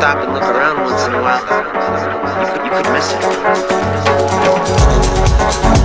stop and look around once in a while, you could, you could miss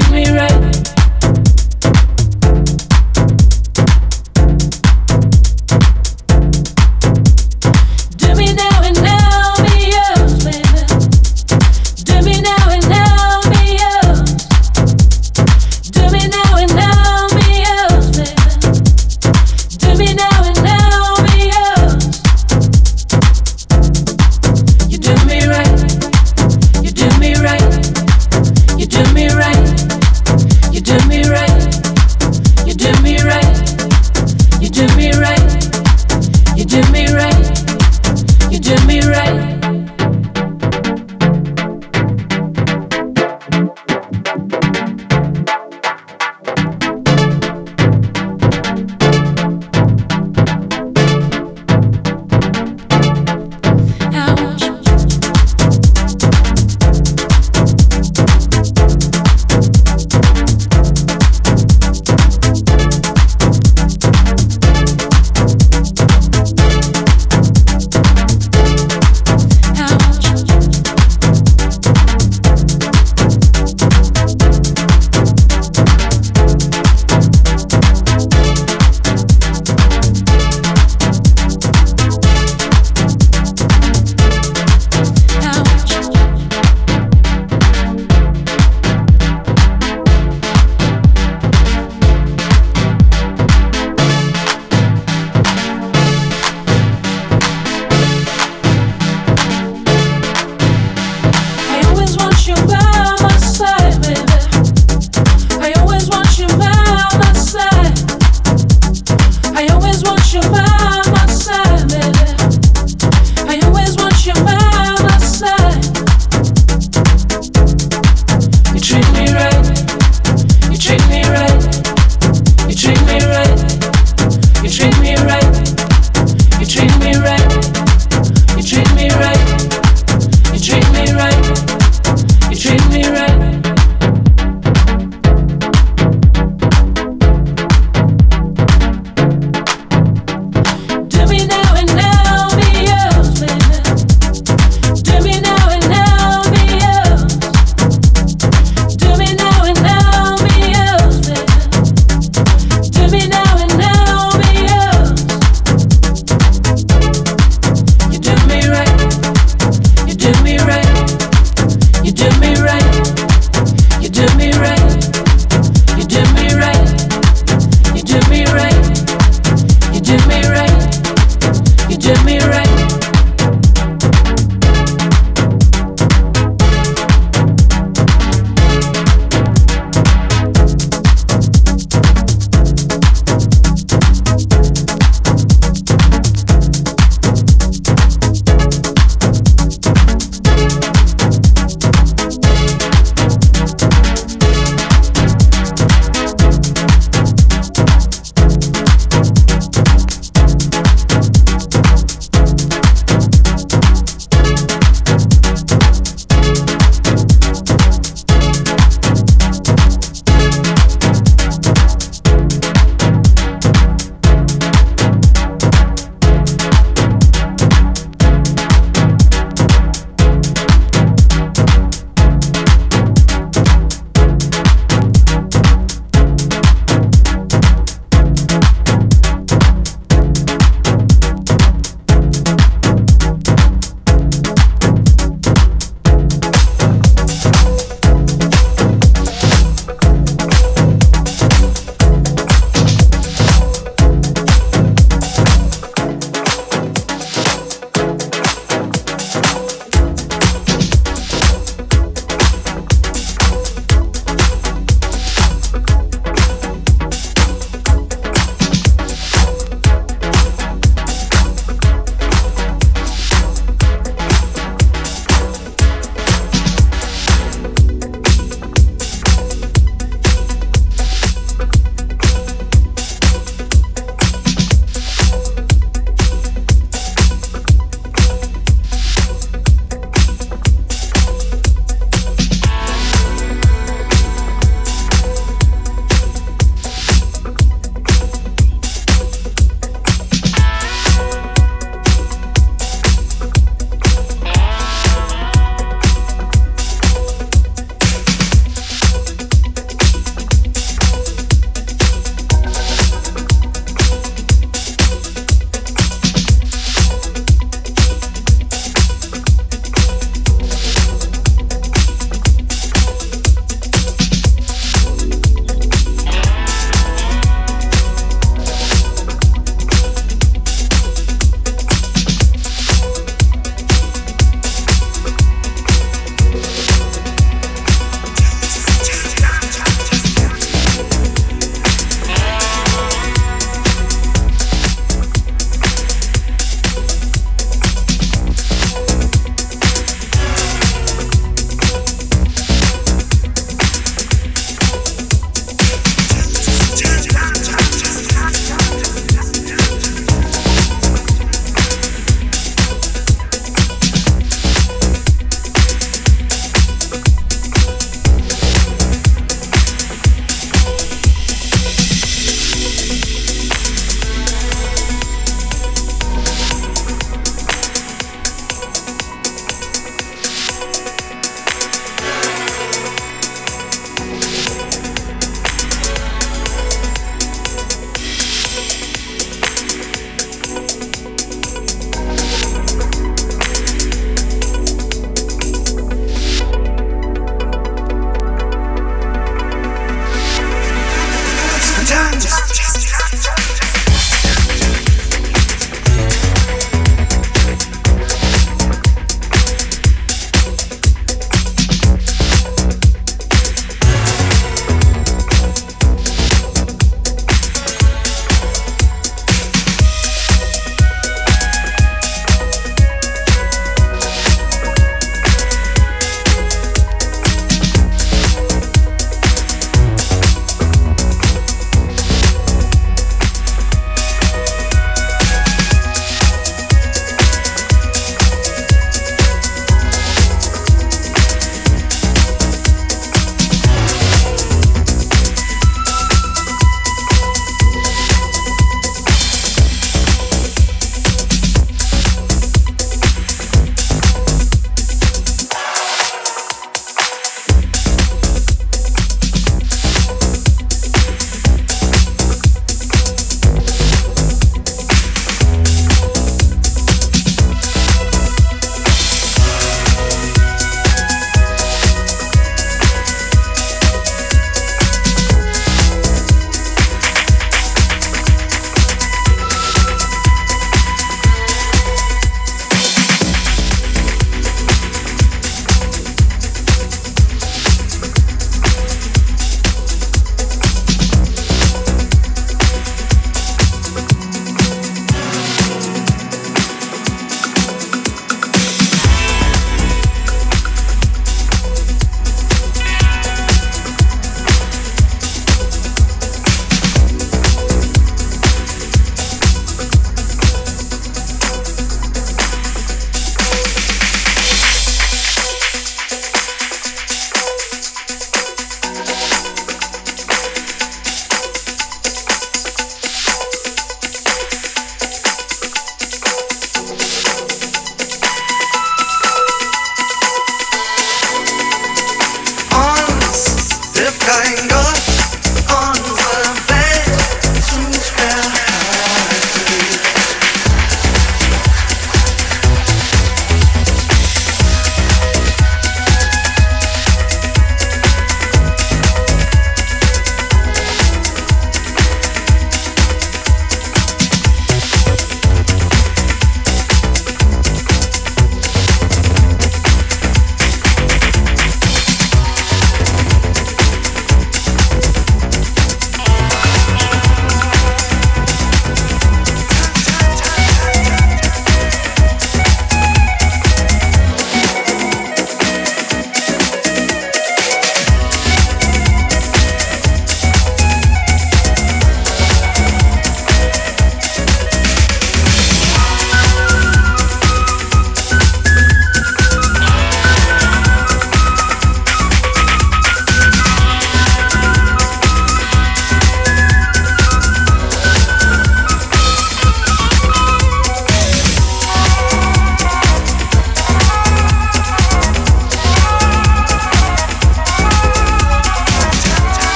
treat me right?